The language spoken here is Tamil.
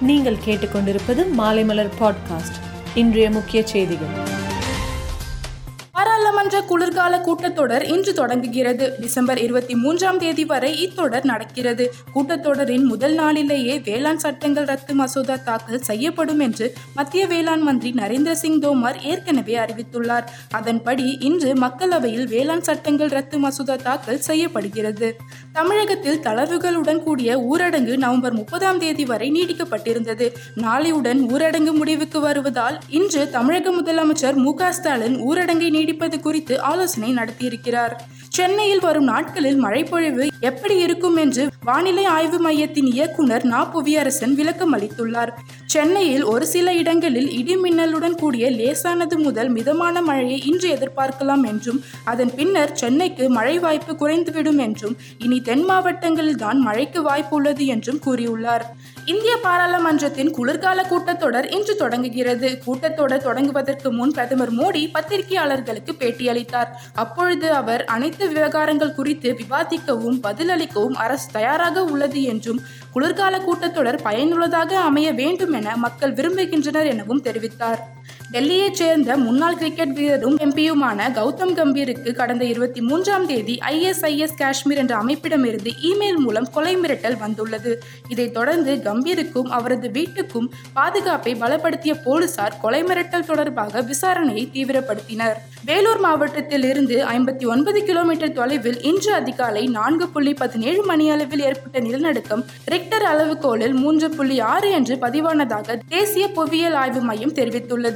நீங்கள் கேட்டுக்கொண்டிருப்பது மாலைமலர் பாட்காஸ்ட். இன்றைய முக்கிய செய்திகள். பாராளுமன்ற குளிர்கால கூட்டத்தொடர் இன்று தொடங்குகிறது. டிசம்பர் இருபத்தி மூன்றாம் தேதி வரை இத்தொடர் நடக்கிறது. கூட்டத்தொடரின் முதல் நாளிலேயே வேளாண் சட்டங்கள் ரத்து மசோதா தாக்கல் செய்யப்படும் என்று மத்திய வேளாண் மந்திரி நரேந்திர சிங் தோமர் ஏற்கனவே அறிவித்துள்ளார். அதன்படி இன்று மக்களவையில் வேளாண் சட்டங்கள் ரத்து மசோதா தாக்கல் செய்யப்படுகிறது. தமிழகத்தில் தளர்வுகளுடன் கூடிய ஊரடங்கு நவம்பர் முப்பதாம் தேதி வரை நீடிக்கப்பட்டிருந்தது நாளையுடன் ஊரடங்கு முடிவுக்கு வருவதால் இன்று தமிழக முதலமைச்சர் மு ஸ்டாலின் ஊரடங்கை நீடிப்பது குறித்து ஆலோசனை நடத்தியிருக்கிறார். சென்னையில் வரும் நாட்களில் மழைப்பொழிவு எப்படி இருக்கும் என்று வானிலை ஆய்வு மையத்தின் இயக்குனர் நா. புவியரசன் விளக்கம் அளித்துள்ளார் சென்னையில் ஒரு சில இடங்களில் இடி மின்னலுடன் கூடிய லேசானது முதல் மிதமான மழையை இன்று எதிர்பார்க்கலாம் என்றும் அதன் பின்னர் சென்னைக்கு மழை வாய்ப்பு குறைந்துவிடும் என்றும் இனி தென் மாவட்டங்களில் தான் மழைக்கு வாய்ப்பு உள்ளது என்றும் கூறியுள்ளார். இந்திய பாராளுமன்றத்தின் குளிர்கால கூட்டத்தொடர் இன்று தொடங்குகிறது. கூட்டத்தொடர் தொடங்குவதற்கு முன் பிரதமர் மோடி பத்திரிகையாளர்களுக்கு பேட்டியளித்தார். அப்பொழுது அவர் அனைத்து விவகாரங்கள் குறித்து விவாதிக்கவும் பதிலளிக்கவும் அரசு தயாராக உள்ளது என்றும் குளிர்கால கூட்டத்தொடர் பயனுள்ளதாக அமைய வேண்டும் என மக்கள் விரும்புகின்றனர் எனவும் தெரிவித்தார். டெல்லியைச் சேர்ந்த முன்னாள் கிரிக்கெட் வீரரும் எம்பியுமான கௌதம் கம்பீருக்கு கடந்த இருபத்தி மூன்றாம் தேதி ஐஎஸ்ஐஎஸ் காஷ்மீர் என்ற அமைப்பிடமிருந்து இமெயில் மூலம் கொலை மிரட்டல் வந்துள்ளது. இதைத் தொடர்ந்து கம்பீருக்கும் அவரது வீட்டுக்கும் பாதுகாப்பை பலப்படுத்திய போலீசார் கொலை மிரட்டல் தொடர்பாக விசாரணையை தீவிரப்படுத்தினர். வேலூர் மாவட்டத்தில் இருந்து ஐம்பத்தி ஒன்பது கிலோமீட்டர் தொலைவில் இன்று அதிகாலை நான்கு புள்ளி பதினேழு மணி அளவில் ஏற்பட்ட நிலநடுக்கம் ரிக்டர் அளவுகோலில் மூன்று புள்ளி ஆறு என்று பதிவானதாக தேசிய புவியியல் ஆய்வு மையம் தெரிவித்துள்ளது.